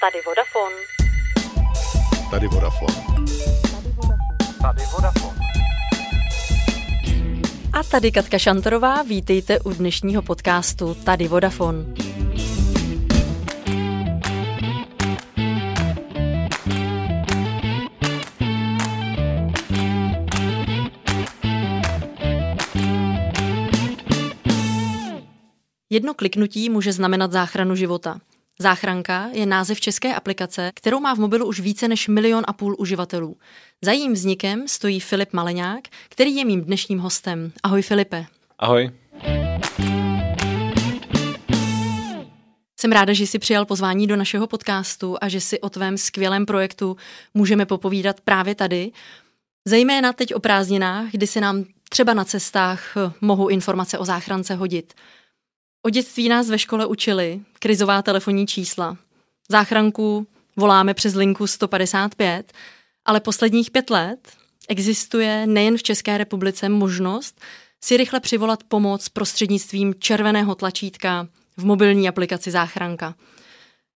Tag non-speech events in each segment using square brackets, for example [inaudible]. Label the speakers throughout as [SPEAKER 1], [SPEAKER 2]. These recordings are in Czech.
[SPEAKER 1] Tady Vodafone.
[SPEAKER 2] Tady Vodafone.
[SPEAKER 3] Tady Vodafone.
[SPEAKER 1] A tady Katka Šantorová, vítejte u dnešního podcastu Tady Vodafone. Jedno kliknutí může znamenat záchranu života. Záchranka je název české aplikace, kterou má v mobilu už více než milion a půl uživatelů. Za jejím vznikem stojí Filip Maleňák, který je mým dnešním hostem. Ahoj Filipe.
[SPEAKER 3] Ahoj.
[SPEAKER 1] Jsem ráda, že jsi přijal pozvání do našeho podcastu a že si o tvém skvělém projektu můžeme popovídat právě tady. Zejména teď o prázdninách, kdy se nám třeba na cestách mohou informace o záchrance hodit. O dětství nás ve škole učili krizová telefonní čísla. Záchranku voláme přes linku 155, ale posledních pět let existuje nejen v České republice možnost si rychle přivolat pomoc prostřednictvím červeného tlačítka v mobilní aplikaci Záchranka.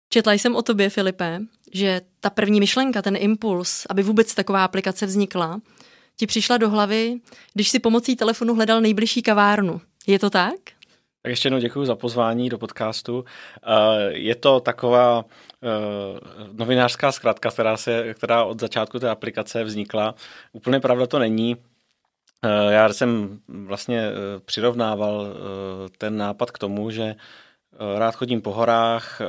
[SPEAKER 1] Četla jsem o tobě, Filipe, že ta první myšlenka, ten impuls, aby vůbec taková aplikace vznikla, ti přišla do hlavy, když si pomocí telefonu hledal nejbližší kavárnu. Je to tak?
[SPEAKER 3] Tak ještě jednou děkuji za pozvání do podcastu. Eh, je to taková eh, novinářská zkratka, která, se, která od začátku té aplikace vznikla. Úplně pravda to není. Eh, já jsem vlastně přirovnával ten nápad k tomu, že rád chodím po horách,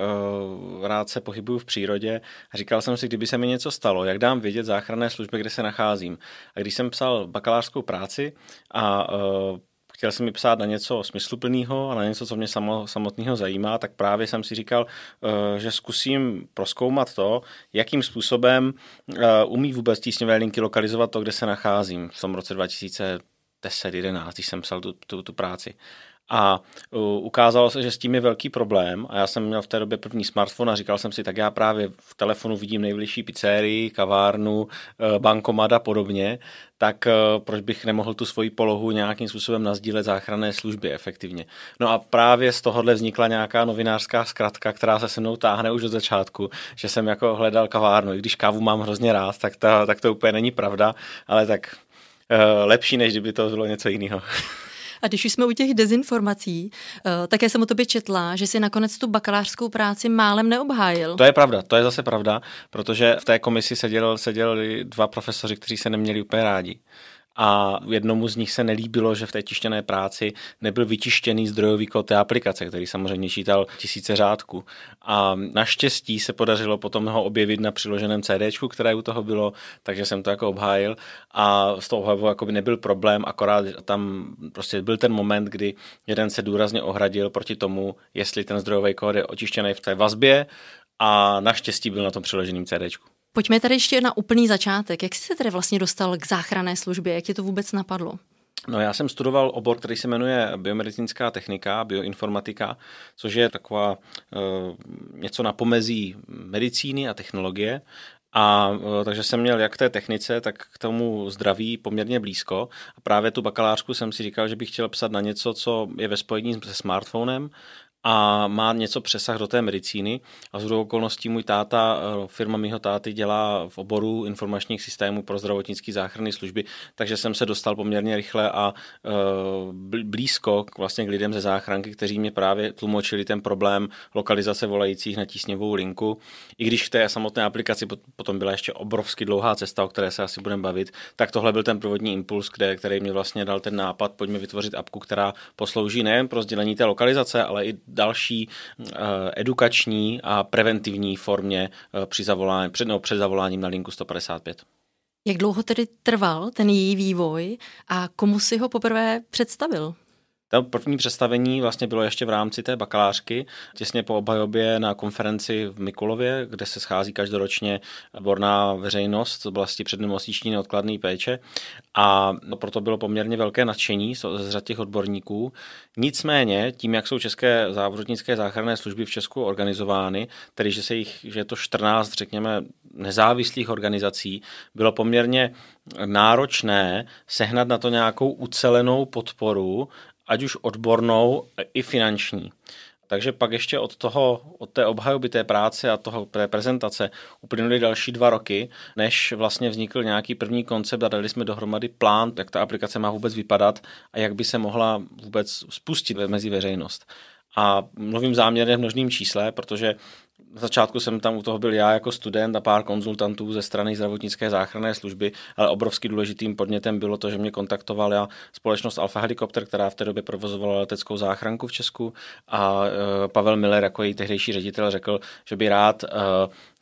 [SPEAKER 3] rád se pohybuju v přírodě a říkal jsem si, kdyby se mi něco stalo, jak dám vědět záchranné služby, kde se nacházím. A když jsem psal bakalářskou práci a chtěl jsem mi psát na něco smysluplného a na něco, co mě samo, samotného zajímá, tak právě jsem si říkal, eh, že zkusím proskoumat to, jakým způsobem eh, umí vůbec tísňové linky lokalizovat to, kde se nacházím v tom roce 2010-11, když jsem psal tu, tu, tu práci. A ukázalo se, že s tím je velký problém a já jsem měl v té době první smartphone a říkal jsem si, tak já právě v telefonu vidím nejbližší pizzerii, kavárnu, e, bankomat a podobně, tak e, proč bych nemohl tu svoji polohu nějakým způsobem nazdílet záchranné služby efektivně. No a právě z tohohle vznikla nějaká novinářská zkratka, která se se mnou táhne už od začátku, že jsem jako hledal kavárnu. I když kávu mám hrozně rád, tak, ta, tak to úplně není pravda, ale tak uh, lepší, než kdyby to bylo něco jiného. [laughs]
[SPEAKER 1] A když už jsme u těch dezinformací, uh, také jsem o tobě četla, že si nakonec tu bakalářskou práci málem neobhájil.
[SPEAKER 3] To je pravda, to je zase pravda, protože v té komisi seděl, seděli dva profesoři, kteří se neměli úplně rádi a jednomu z nich se nelíbilo, že v té tištěné práci nebyl vytištěný zdrojový kód té aplikace, který samozřejmě čítal tisíce řádků. A naštěstí se podařilo potom ho objevit na přiloženém CD, které u toho bylo, takže jsem to jako obhájil a z toho obhajovu jako by nebyl problém, akorát tam prostě byl ten moment, kdy jeden se důrazně ohradil proti tomu, jestli ten zdrojový kód je očištěný v té vazbě a naštěstí byl na tom přiloženým CD.
[SPEAKER 1] Pojďme tady ještě na úplný začátek. Jak jsi se tedy vlastně dostal k záchranné službě? Jak ti to vůbec napadlo?
[SPEAKER 3] No já jsem studoval obor, který se jmenuje biomedicínská technika, bioinformatika, což je taková e, něco na pomezí medicíny a technologie. A e, takže jsem měl jak k té technice, tak k tomu zdraví poměrně blízko. A právě tu bakalářku jsem si říkal, že bych chtěl psat na něco, co je ve spojení se smartphonem a má něco přesah do té medicíny. A z okolností můj táta, eh, firma mého táty dělá v oboru informačních systémů pro zdravotnické záchranné služby, takže jsem se dostal poměrně rychle a eh, blízko k, vlastně k lidem ze záchranky, kteří mě právě tlumočili ten problém lokalizace volajících na tísňovou linku. I když v té samotné aplikaci potom byla ještě obrovsky dlouhá cesta, o které se asi budeme bavit, tak tohle byl ten provodní impuls, kde, který mě vlastně dal ten nápad, pojďme vytvořit apku, která poslouží nejen pro sdělení té lokalizace, ale i další eh, edukační a preventivní formě eh, při zavolání, před, no, před zavoláním na linku 155.
[SPEAKER 1] Jak dlouho tedy trval ten její vývoj a komu si ho poprvé představil?
[SPEAKER 3] To první představení vlastně bylo ještě v rámci té bakalářky, těsně po obhajobě na konferenci v Mikulově, kde se schází každoročně odborná veřejnost z oblasti přednemocniční neodkladné péče a proto bylo poměrně velké nadšení z řad těch odborníků. Nicméně, tím, jak jsou české závodnické záchranné služby v Česku organizovány, tedy že, se jich, že je to 14, řekněme, nezávislých organizací, bylo poměrně náročné sehnat na to nějakou ucelenou podporu ať už odbornou i finanční. Takže pak ještě od toho, od té obhajoby té práce a toho té prezentace uplynuly další dva roky, než vlastně vznikl nějaký první koncept a dali jsme dohromady plán, jak ta aplikace má vůbec vypadat a jak by se mohla vůbec spustit mezi veřejnost. A mluvím záměrně v množným čísle, protože na začátku jsem tam u toho byl já jako student a pár konzultantů ze strany zdravotnické záchranné služby, ale obrovský důležitým podnětem bylo to, že mě kontaktovala společnost Alfa Helikopter, která v té době provozovala leteckou záchranku v Česku a e, Pavel Miller jako její tehdejší ředitel řekl, že by rád e,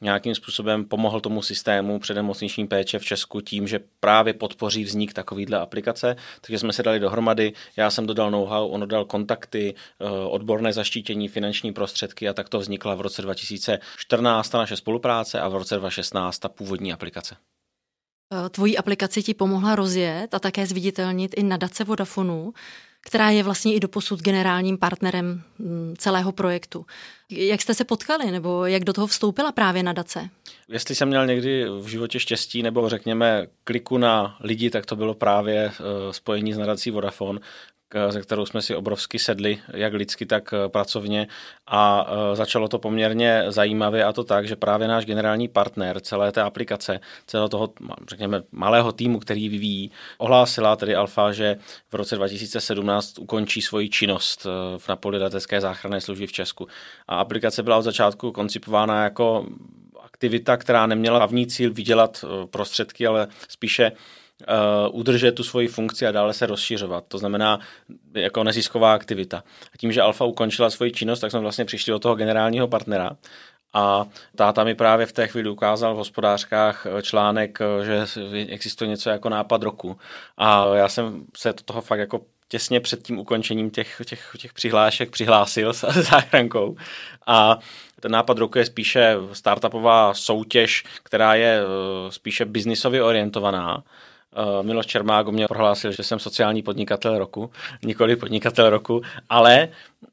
[SPEAKER 3] nějakým způsobem pomohl tomu systému předemocniční péče v Česku tím, že právě podpoří vznik takovýhle aplikace. Takže jsme se dali dohromady, já jsem dodal know-how, on dodal kontakty, e, odborné zaštítění, finanční prostředky a tak to vznikla v roce 2014 ta naše spolupráce a v roce 2016 ta původní aplikace.
[SPEAKER 1] Eh, tvojí aplikaci ti pomohla rozjet a také zviditelnit i nadace Vodafonu, která je vlastně i doposud generálním partnerem mm, celého projektu. Jak jste se potkali, nebo jak do toho vstoupila právě nadace?
[SPEAKER 3] Jestli jsem měl někdy v životě štěstí, nebo řekněme kliku na lidi, tak to bylo právě eh, spojení s nadací Vodafone, ze kterou jsme si obrovsky sedli, jak lidsky, tak eh, pracovně a eh, začalo to poměrně zajímavě a to tak, že právě náš generální partner celé té aplikace, celého toho, řekněme, malého týmu, který vyvíjí, ohlásila tedy Alfa, že v roce 2017 ukončí svoji činnost eh, v napoli letecké záchranné služby v Česku. A aplikace byla od začátku koncipována jako aktivita, která neměla hlavní cíl vydělat prostředky, ale spíše uh, udržet tu svoji funkci a dále se rozšiřovat. To znamená jako nezisková aktivita. A tím, že Alfa ukončila svoji činnost, tak jsme vlastně přišli do toho generálního partnera a táta mi právě v té chvíli ukázal v hospodářkách eh, článek, eh, že existuje něco jako nápad roku. A já jsem se do toho fakt jako těsně před tím ukončením těch, těch, těch přihlášek přihlásil s [laughs] záchrankou. A ten nápad roku je spíše startupová soutěž, která je spíše biznisově orientovaná Miloš Čermák mě prohlásil, že jsem sociální podnikatel roku, nikoli podnikatel roku, ale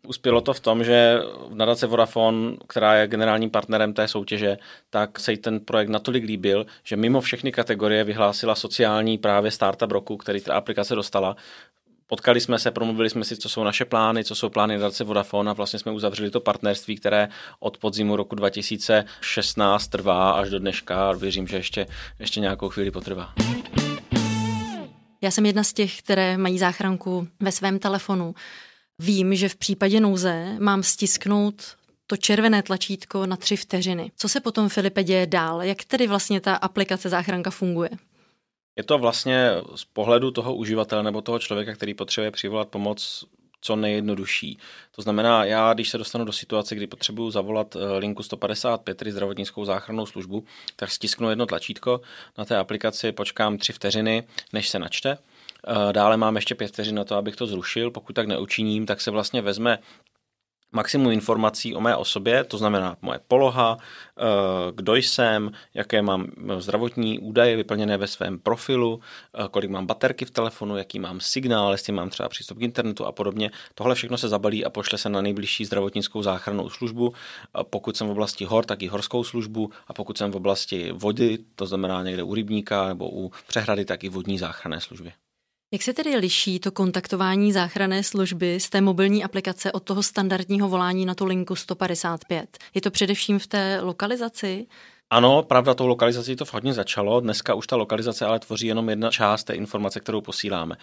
[SPEAKER 3] uspělo to v tom, že nadace Vodafone, která je generálním partnerem té soutěže, tak se jí ten projekt natolik líbil, že mimo všechny kategorie vyhlásila sociální právě startup roku, který ta aplikace dostala. Potkali jsme se, promluvili jsme si, co jsou naše plány, co jsou plány nadace Vodafone a vlastně jsme uzavřeli to partnerství, které od podzimu roku 2016 trvá až do dneška a věřím, že ještě, ještě nějakou chvíli potrvá.
[SPEAKER 1] Já jsem jedna z těch, které mají záchranku ve svém telefonu. Vím, že v případě nouze mám stisknout to červené tlačítko na tři vteřiny. Co se potom, Filipe, děje dál? Jak tedy vlastně ta aplikace záchranka funguje?
[SPEAKER 3] Je to vlastně z pohledu toho uživatele nebo toho člověka, který potřebuje přivolat pomoc, co nejjednodušší. To znamená, já, když se dostanu do situace, kdy potřebuju zavolat eh, linku 155, tedy zdravotnickou záchrannou službu, tak stisknu jedno tlačítko na té aplikaci, počkám tři vteřiny, než se načte. Eh, dále mám ještě pět vteřin na to, abych to zrušil. Pokud tak neučiním, tak se vlastně vezme maximum informací o mé osobě, to znamená moje poloha, eh, kdo jsem, jaké mám zdravotní údaje vyplněné ve svém profilu, eh, kolik mám baterky v telefonu, jaký mám signál, jestli mám třeba přístup k internetu a podobně. Tohle všechno se zabalí a pošle se na nejbližší zdravotnickou záchrannou službu. Pokud jsem v oblasti hor, tak i horskou službu a pokud jsem v oblasti vody, to znamená někde u rybníka nebo u přehrady, tak i vodní záchranné služby.
[SPEAKER 1] Jak se tedy liší to kontaktování záchranné služby z té mobilní aplikace od toho standardního volání na tu linku 155? Je to především v té lokalizaci?
[SPEAKER 3] Ano, pravda, tou lokalizací to hodně začalo. Dneska už ta lokalizace ale tvoří jenom jedna část té informace, kterou posíláme.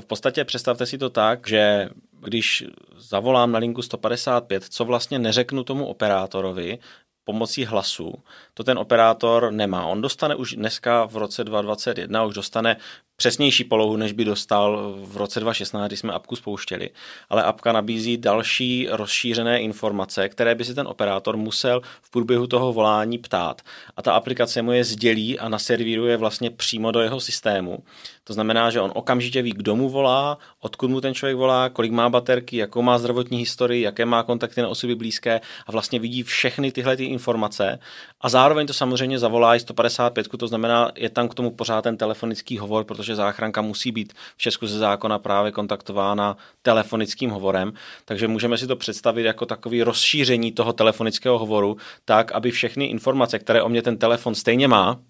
[SPEAKER 3] V podstatě představte si to tak, že když zavolám na linku 155, co vlastně neřeknu tomu operátorovi, pomocí hlasu, to ten operátor nemá. On dostane už dneska v roce 2021, už dostane přesnější polohu, než by dostal v roce 2016, kdy jsme apku spouštěli. Ale apka nabízí další rozšířené informace, které by si ten operátor musel v průběhu toho volání ptát. A ta aplikace mu je sdělí a naservíruje vlastně přímo do jeho systému. To znamená, že on okamžitě ví, kdo mu volá, odkud mu ten člověk volá, kolik má baterky, jakou má zdravotní historii, jaké má kontakty na osoby blízké a vlastně vidí všechny tyhle ty informace. A zároveň to samozřejmě zavolá i 155, to znamená, je tam k tomu pořád ten telefonický hovor, protože záchranka musí být v Česku ze zákona právě kontaktována telefonickým hovorem. Takže můžeme si to představit jako takový rozšíření toho telefonického hovoru, tak, aby všechny informace, které o mě ten telefon stejně má,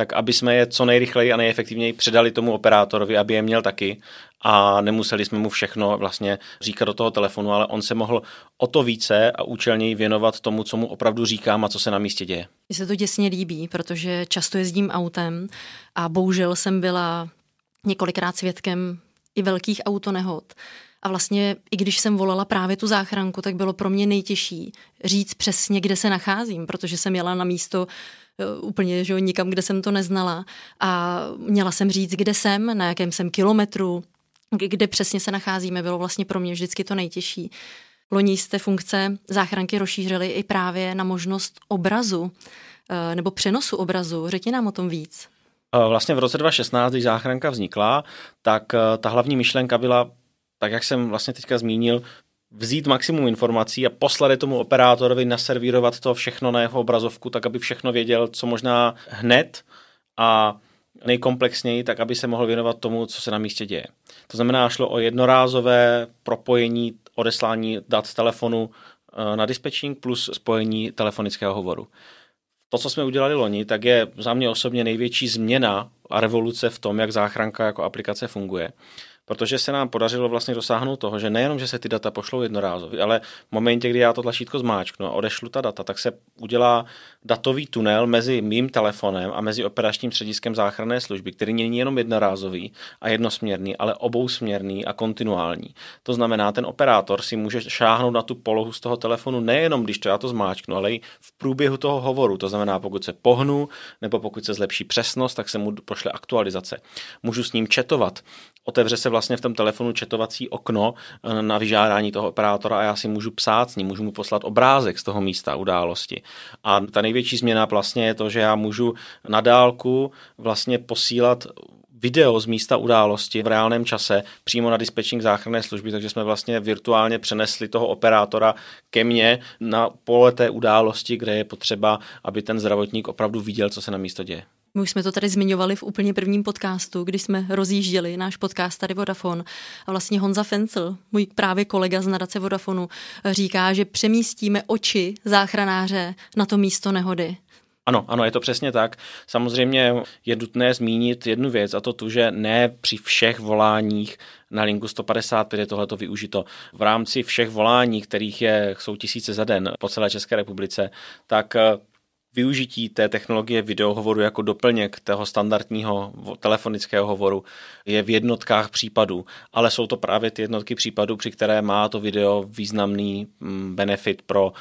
[SPEAKER 3] tak aby jsme je co nejrychleji a nejefektivněji předali tomu operátorovi, aby je měl taky a nemuseli jsme mu všechno vlastně říkat do toho telefonu, ale on se mohl o to více a účelněji věnovat tomu, co mu opravdu říkám a co se na místě děje.
[SPEAKER 1] Mně se to děsně líbí, protože často jezdím autem a bohužel jsem byla několikrát svědkem i velkých autonehod. A vlastně, i když jsem volala právě tu záchranku, tak bylo pro mě nejtěžší říct přesně, kde se nacházím, protože jsem jela na místo úplně že nikam, kde jsem to neznala. A měla jsem říct, kde jsem, na jakém jsem kilometru, kde přesně se nacházíme, bylo vlastně pro mě vždycky to nejtěžší. Loni jste funkce záchranky rozšířili i právě na možnost obrazu eh, nebo přenosu obrazu. Řekni nám o tom víc.
[SPEAKER 3] Eh, vlastně v roce 2016, když záchranka vznikla, tak eh, ta hlavní myšlenka byla, tak jak jsem vlastně teďka zmínil, vzít maximum informací a poslat je tomu operátorovi, naservírovat to všechno na jeho obrazovku, tak aby všechno věděl, co možná hned a nejkomplexněji, tak aby se mohl věnovat tomu, co se na místě děje. To znamená, šlo o jednorázové propojení, odeslání dat z telefonu eh, na dispečing plus spojení telefonického hovoru. To, co jsme udělali loni, tak je za mě osobně největší změna a revoluce v tom, jak záchranka jako aplikace funguje protože se nám podařilo vlastně dosáhnout toho, že nejenom, že se ty data pošlou jednorázově, ale v momentě, kdy já to tlačítko zmáčknu a odešlu ta data, tak se udělá datový tunel mezi mým telefonem a mezi operačním střediskem záchranné služby, který není jenom jednorázový a jednosměrný, ale obousměrný a kontinuální. To znamená, ten operátor si může šáhnout na tu polohu z toho telefonu nejenom, když to já to zmáčknu, ale i v průběhu toho hovoru. To znamená, pokud se pohnu nebo pokud se zlepší přesnost, tak se mu pošle aktualizace. Můžu s ním četovat, otevře se vlastně v tom telefonu četovací okno eh, na vyžádání toho operátora a já si můžu psát s ním, můžu mu poslat obrázek z toho místa události. A ta největší změna vlastně je to, že já můžu na dálku vlastně posílat video z místa události v reálném čase přímo na dispečing záchranné služby, takže jsme vlastně virtuálně přenesli toho operátora ke mně na pole té události, kde je potřeba, aby ten zdravotník opravdu viděl, co se na místo děje.
[SPEAKER 1] My už jsme to tady zmiňovali v úplně prvním podcastu, když jsme rozjížděli náš podcast tady Vodafone. A vlastně Honza Fencel, můj právě kolega z nadace Vodafonu, říká, že přemístíme oči záchranáře na to místo nehody.
[SPEAKER 3] Ano, ano, je to přesně tak. Samozřejmě je nutné zmínit jednu věc, a to tu, že ne při všech voláních na linku 155 je tohleto využito. V rámci všech volání, kterých je, jsou tisíce za den po celé České republice, tak využití té technologie videohovoru jako doplněk toho standardního telefonického hovoru je v jednotkách případů, ale jsou to právě ty jednotky případů, při které má to video významný mm, benefit pro uh,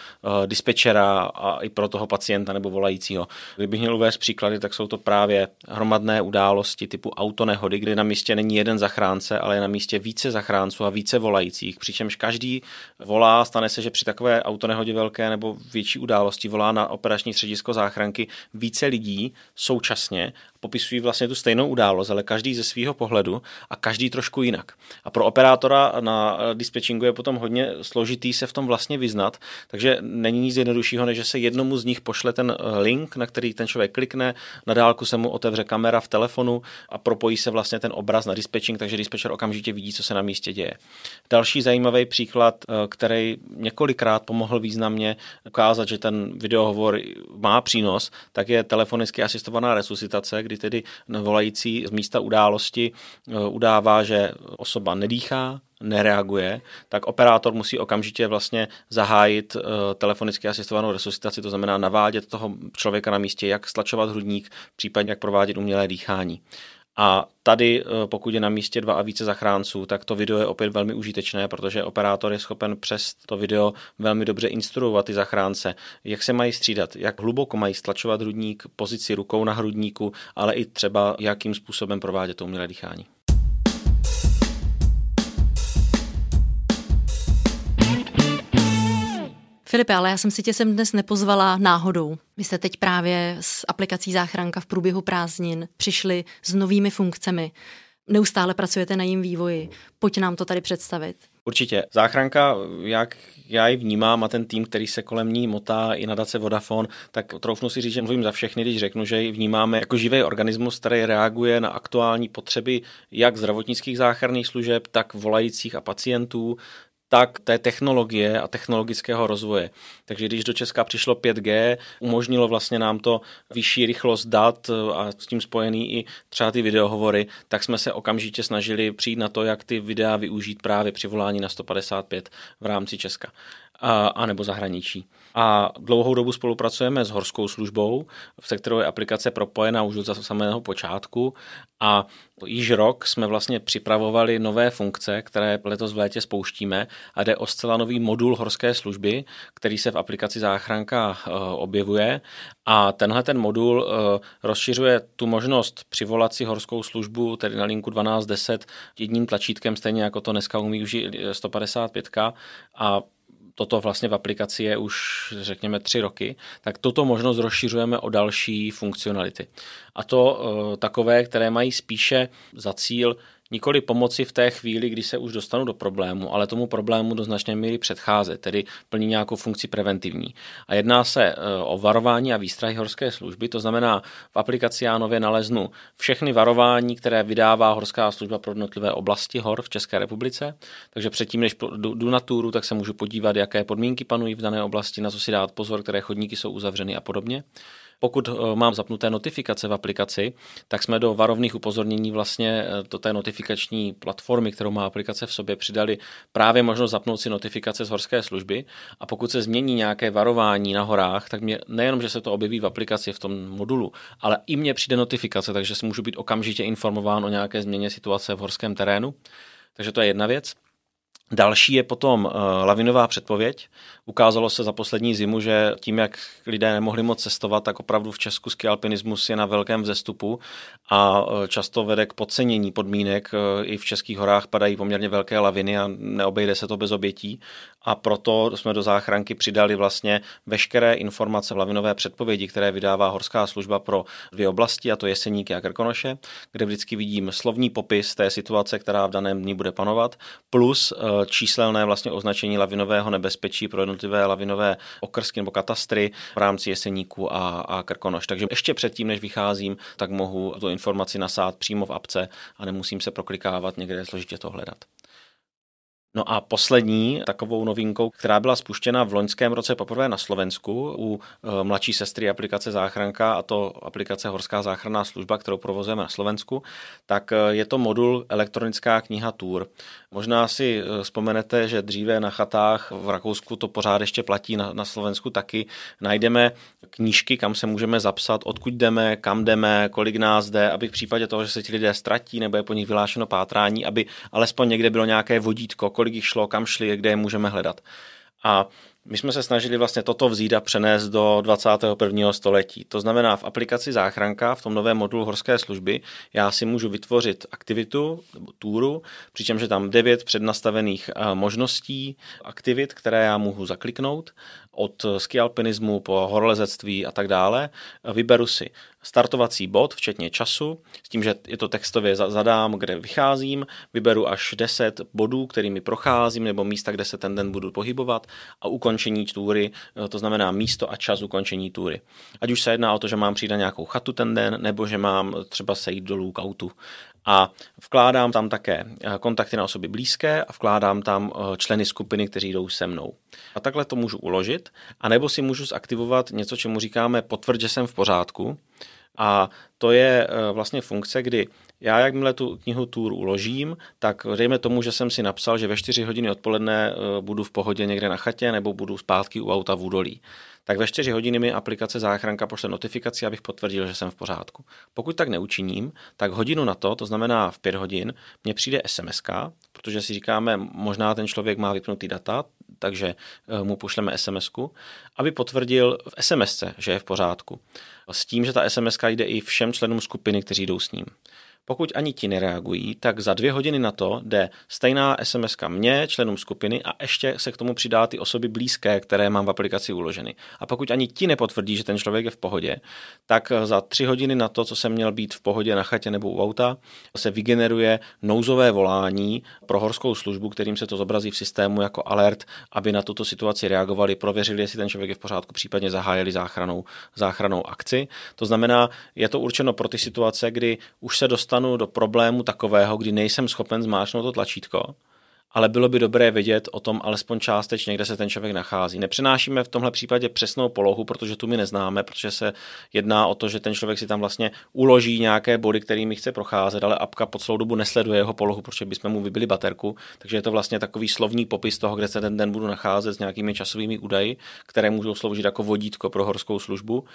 [SPEAKER 3] dispečera a i pro toho pacienta nebo volajícího. Kdybych měl uvést příklady, tak jsou to právě hromadné události typu autonehody, kdy na místě není jeden zachránce, ale je na místě více zachránců a více volajících, přičemž každý volá, stane se, že při takové autonehodě velké nebo větší události volá na operační středisko středisko záchranky více lidí současně popisují vlastně tu stejnou událost, ale každý ze svého pohledu a každý trošku jinak. A pro operátora na dispečingu je potom hodně složitý se v tom vlastně vyznat, takže není nic jednoduššího, než že se jednomu z nich pošle ten eh, link, na který ten člověk klikne, na dálku se mu otevře kamera v telefonu a propojí se vlastně ten obraz na dispečing, takže dispečer okamžitě vidí, co se na místě děje. Další zajímavý příklad, eh, který několikrát pomohl významně ukázat, že ten videohovor má přínos, tak je telefonicky asistovaná resuscitace, kdy tedy volající z místa události eh, udává, že osoba nedýchá, nereaguje, tak operátor musí okamžitě vlastně zahájit uh, telefonicky asistovanou resuscitaci, to znamená navádět toho člověka na místě, jak stlačovat hrudník, případně jak provádět umělé dýchání. A tady, eh, pokud je na místě dva a více zachránců, tak to video je opět velmi užitečné, protože operátor je schopen přes to video velmi dobře instruovat ty zachránce, jak se mají střídat, jak hluboko mají stlačovat hrudník, pozici rukou na hrudníku, ale i třeba jakým způsobem provádět to umělé dýchání.
[SPEAKER 1] Filipe, ale já jsem si tě sem dnes nepozvala náhodou. Vy jste teď právě s aplikací Záchranka v průběhu prázdnin přišli s novými funkcemi. Neustále pracujete na jejím vývoji. Pojď nám to tady představit.
[SPEAKER 3] Určitě. Záchranka, jak já ji vnímám a ten tým, který se kolem ní motá i nadace Vodafone, tak troufnu si říct, že mluvím za všechny, když řeknu, že ji vnímáme jako živý organismus, který reaguje na aktuální potřeby jak zdravotnických záchranných služeb, tak volajících a pacientů, tak té technologie a technologického rozvoje. Takže když do Česka přišlo 5G, umožnilo vlastně nám to vyšší rychlost dat a s tím spojený i třeba ty videohovory, tak jsme se okamžitě snažili přijít na to, jak ty videa využít právě při volání na 155 v rámci Česka a, a nebo zahraničí. A dlouhou dobu spolupracujeme s horskou službou, se kterou je aplikace propojená už od samého počátku. A již rok jsme vlastně připravovali nové funkce, které letos v létě spouštíme. A jde o zcela nový modul horské služby, který se v aplikaci Záchranka eh, objevuje. A tenhle ten modul eh, rozšiřuje tu možnost přivolat si horskou službu, tedy na linku 1210 jedním tlačítkem, stejně jako to dneska umí už 155 a toto vlastně v aplikaci je už řekněme tři roky, tak tuto možnost rozšiřujeme o další funkcionality. A to uh, takové, které mají spíše za cíl nikoli pomoci v té chvíli, kdy se už dostanu do problému, ale tomu problému do značné míry předcházet, tedy plní nějakou funkci preventivní. A jedná se e, o varování a výstrahy horské služby, to znamená, v aplikaci já nově naleznu všechny varování, které vydává horská služba pro jednotlivé oblasti hor v České republice. Takže předtím, než jdu na túru, tak se můžu podívat, jaké podmínky panují v dané oblasti, na co si dát pozor, které chodníky jsou uzavřeny a podobně. Pokud eh, mám zapnuté notifikace v aplikaci, tak jsme do varovných upozornění vlastně eh, do té notifikační platformy, kterou má aplikace v sobě, přidali právě možnost zapnout si notifikace z horské služby a pokud se změní nějaké varování na horách, tak mě nejenom, že se to objeví v aplikaci v tom modulu, ale i mně přijde notifikace, takže si můžu být okamžitě informován o nějaké změně situace v horském terénu. Takže to je jedna věc. Další je potom uh, lavinová předpověď. Ukázalo se za poslední zimu, že tím, jak lidé nemohli moc cestovat, tak opravdu v Česku ski alpinismus je na velkém vzestupu a uh, často vede k podcenění podmínek. Uh, I v českých horách padají poměrně velké laviny a neobejde se to bez obětí. A proto jsme do záchranky přidali vlastně veškeré informace v lavinové předpovědi, které vydává horská služba pro dvě oblasti, a to Jeseníky a Krkonoše, kde vždycky vidím slovní popis té situace, která v daném dní bude panovat, plus číselné vlastně označení lavinového nebezpečí pro jednotlivé lavinové okrsky nebo katastry v rámci Jeseníku a, a Krkonoš. Takže ještě předtím, než vycházím, tak mohu tu informaci nasát přímo v apce a nemusím se proklikávat někde složitě to hledat. No a poslední takovou novinkou, která byla spuštěna v loňském roce poprvé na Slovensku u e, mladší sestry aplikace Záchranka, a to aplikace Horská záchranná služba, kterou provozujeme na Slovensku, tak e, je to modul elektronická kniha Tour. Možná si e, vzpomenete, že dříve na chatách v Rakousku to pořád ještě platí, na, na Slovensku taky. Najdeme knížky, kam se můžeme zapsat, odkud jdeme, kam jdeme, kolik nás jde, aby v případě toho, že se ti lidé ztratí nebo je po nich vylášeno pátrání, aby alespoň někde bylo nějaké vodítko, kolik jich šlo, kam šli, kde je můžeme hledat. A my jsme se snažili vlastně toto vzít a přenést do 21. století. To znamená, v aplikaci Záchranka, v tom novém modulu horské služby, já si můžu vytvořit aktivitu nebo túru, přičemž je tam devět přednastavených eh, možností aktivit, které já mohu zakliknout od ski alpinismu po horolezectví a tak dále. Vyberu si startovací bod, včetně času, s tím, že je to textově zadám, kde vycházím, vyberu až 10 bodů, kterými procházím, nebo místa, kde se ten den budu pohybovat a ukončení túry, to znamená místo a čas ukončení túry. Ať už se jedná o to, že mám přijít na nějakou chatu ten den, nebo že mám třeba sejít dolů k autu. A vkládám tam také eh, kontakty na osoby blízké a vkládám tam eh, členy skupiny, kteří jdou se mnou. A takhle to můžu uložit, anebo si můžu zaktivovat něco, čemu říkáme potvrď, že jsem v pořádku. A to je eh, vlastně funkce, kdy já, jakmile tu knihu Tour uložím, tak dejme tomu, že jsem si napsal, že ve 4 hodiny odpoledne budu v pohodě někde na chatě nebo budu zpátky u auta v údolí tak ve 4 hodiny mi aplikace záchranka pošle notifikaci, abych potvrdil, že jsem v pořádku. Pokud tak neučiním, tak hodinu na to, to znamená v 5 hodin, mně přijde SMS, protože si říkáme, možná ten člověk má vypnutý data, takže eh, mu pošleme SMS, aby potvrdil v SMS, že je v pořádku. S tím, že ta SMS jde i všem členům skupiny, kteří jdou s ním. Pokud ani ti nereagují, tak za dvě hodiny na to jde stejná SMS mě, členům skupiny a ještě se k tomu přidá ty osoby blízké, které mám v aplikaci uloženy. A pokud ani ti nepotvrdí, že ten člověk je v pohodě, tak za tři hodiny na to, co jsem měl být v pohodě na chatě nebo u auta, se vygeneruje nouzové volání pro horskou službu, kterým se to zobrazí v systému jako alert, aby na tuto situaci reagovali, prověřili, jestli ten člověk je v pořádku, případně zahájili záchranou, záchranou akci. To znamená, je to určeno pro ty situace, kdy už se dostanu dostanu do problému takového, kdy nejsem schopen zmáčknout to tlačítko ale bylo by dobré vědět o tom alespoň částečně, kde se ten člověk nachází. Nepřenášíme v tomhle případě přesnou polohu, protože tu my neznáme, protože se jedná o to, že ten člověk si tam vlastně uloží nějaké body, kterými chce procházet, ale apka po celou dobu nesleduje jeho polohu, protože bychom mu vybili baterku. Takže je to vlastně takový slovní popis toho, kde se ten den budu nacházet s nějakými časovými údaji, které můžou sloužit jako vodítko pro horskou službu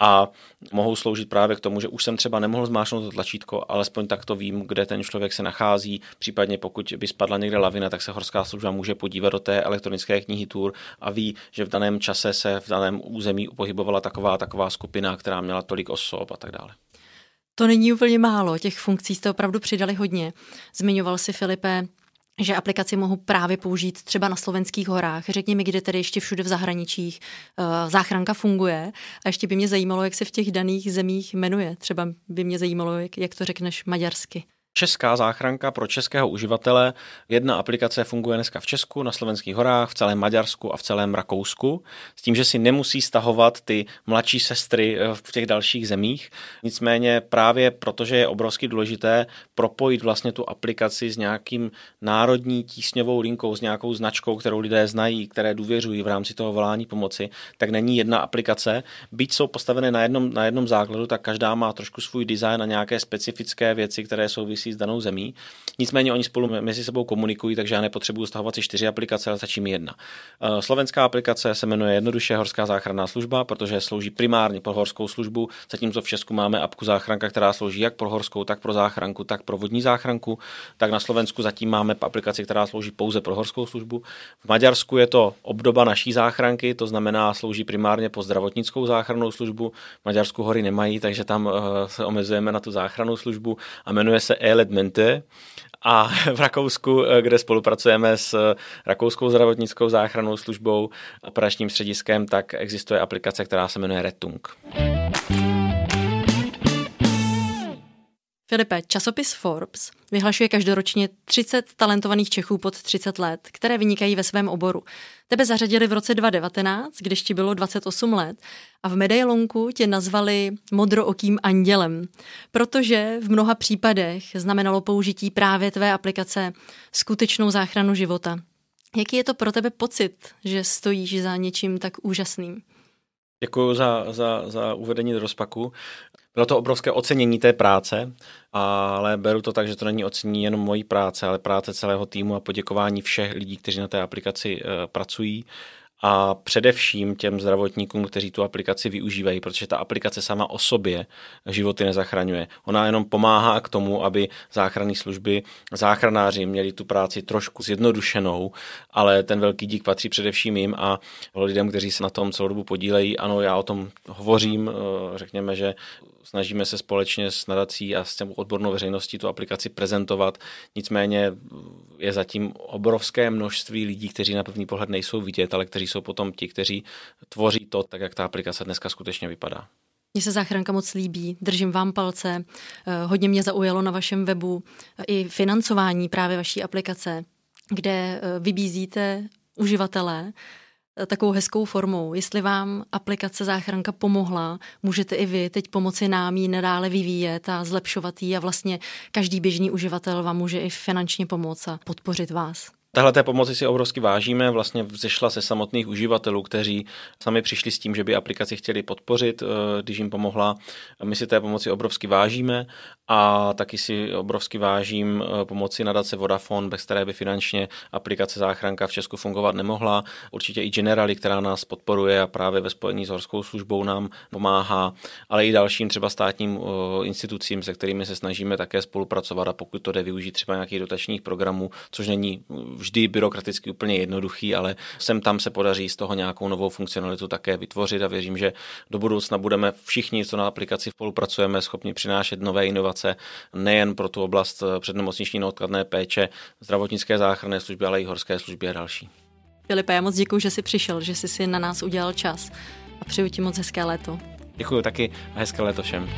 [SPEAKER 3] a mohou sloužit právě k tomu, že už jsem třeba nemohl zmáčknout to tlačítko, alespoň tak to vím, kde ten člověk se nachází, případně pokud by spadla někde lavina, tak se horská služba může podívat do té elektronické knihy tour a ví, že v daném čase se v daném území pohybovala taková taková skupina, která měla tolik osob a tak dále.
[SPEAKER 1] To není úplně málo, těch funkcí jste opravdu přidali hodně. Zmiňoval si Filipe že aplikaci mohu právě použít třeba na slovenských horách. Řekni mi, kde tedy ještě všude v zahraničích uh, záchranka funguje. A ještě by mě zajímalo, jak se v těch daných zemích jmenuje. Třeba by mě zajímalo, jak, jak to řekneš maďarsky
[SPEAKER 3] česká záchranka pro českého uživatele. Jedna aplikace funguje dneska v Česku, na slovenských horách, v celém Maďarsku a v celém Rakousku, s tím, že si nemusí stahovat ty mladší sestry eh, v těch dalších zemích. Nicméně právě protože je obrovsky důležité propojit vlastně tu aplikaci s nějakým národní tísňovou linkou, s nějakou značkou, kterou lidé znají, které důvěřují v rámci toho volání pomoci, tak není jedna aplikace. Byť jsou postavené na jednom, na jednom základu, tak každá má trošku svůj design a nějaké specifické věci, které souvisí souvisí s danou zemí. Nicméně oni spolu mezi sebou komunikují, takže já nepotřebuji stahovat si čtyři aplikace, ale stačí mi jedna. Eh, slovenská aplikace se jmenuje jednoduše Horská záchranná služba, protože slouží primárně pro horskou službu, zatímco v Česku máme apku záchranka, která slouží jak pro horskou, tak pro záchranku, tak pro vodní záchranku. Tak na Slovensku zatím máme aplikaci, která slouží pouze pro horskou službu. V Maďarsku je to obdoba naší záchranky, to znamená slouží primárně po zdravotnickou záchrannou službu. V Maďarsku hory nemají, takže tam eh, se omezujeme na tu záchrannou službu a jmenuje se Elet Mente a [laughs] v Rakousku, eh, kde spolupracujeme s Rakouskou zdravotnickou záchrannou službou a operačním střediskem, tak existuje aplikace, která se jmenuje Retung.
[SPEAKER 1] Filipe, časopis Forbes vyhlašuje každoročně 30 talentovaných Čechů pod 30 let, které vynikají ve svém oboru. Tebe zařadili v roce 2019, když ti bylo 28 let a v medailonku tě nazvali modrookým andělem, protože v mnoha případech znamenalo použití právě tvé aplikace skutečnou záchranu života. Jaký je to pro tebe pocit, že stojíš za něčím tak úžasným?
[SPEAKER 3] Děkuji za, za, za uvedení do rozpaku. Bylo to obrovské ocenění té práce, ale beru to tak, že to není ocenění jenom mojí práce, ale práce celého týmu a poděkování všech lidí, kteří na té aplikaci eh, pracují a především těm zdravotníkům, kteří tu aplikaci využívají, protože ta aplikace sama o sobě životy nezachraňuje. Ona jenom pomáhá k tomu, aby záchranné služby, záchranáři měli tu práci trošku zjednodušenou, ale ten velký dík patří především jim a lidem, kteří se na tom celou dobu podílejí. Ano, já o tom hovořím, eh, řekněme, že snažíme se společně s nadací a s těm odbornou veřejností tu aplikaci prezentovat. Nicméně je zatím obrovské množství lidí, kteří na první pohled nejsou vidět, ale kteří jsou potom ti, kteří tvoří to, tak jak ta aplikace dneska skutečně vypadá.
[SPEAKER 1] Mně se záchranka moc líbí, držím vám palce. Eh, hodně mě zaujalo na vašem webu i financování právě vaší aplikace, kde eh, vybízíte uživatele Eh, takovou hezkou formou. Jestli vám aplikace Záchranka pomohla, můžete i vy teď pomoci nám ji nadále vyvíjet a zlepšovat ji a vlastně každý běžný uživatel vám může i finančně pomoct a podpořit vás.
[SPEAKER 3] Tahle té pomoci si obrovsky vážíme, vlastně vzešla se samotných uživatelů, kteří sami přišli s tím, že by aplikaci chtěli podpořit, eh, když jim pomohla. My si té pomoci obrovsky vážíme a taky si obrovsky vážím eh, pomoci nadace Vodafone, bez které by finančně aplikace záchranka v Česku fungovat nemohla. Určitě i Generali, která nás podporuje a právě ve spojení s horskou službou nám pomáhá, ale i dalším třeba státním eh, institucím, se kterými se snažíme také spolupracovat a pokud to jde využít třeba nějakých dotačních programů, což není vždy byrokraticky úplně jednoduchý, ale sem tam se podaří z toho nějakou novou funkcionalitu také vytvořit a věřím, že do budoucna budeme všichni, co na aplikaci spolupracujeme, schopni přinášet nové inovace nejen pro tu oblast přednemocniční neodkladné péče, zdravotnické záchranné služby, ale i horské služby a další.
[SPEAKER 1] Filipe, já moc děkuji, že jsi přišel, že jsi si na nás udělal čas a přeju ti moc hezké léto.
[SPEAKER 3] Děkuji taky a hezké léto všem.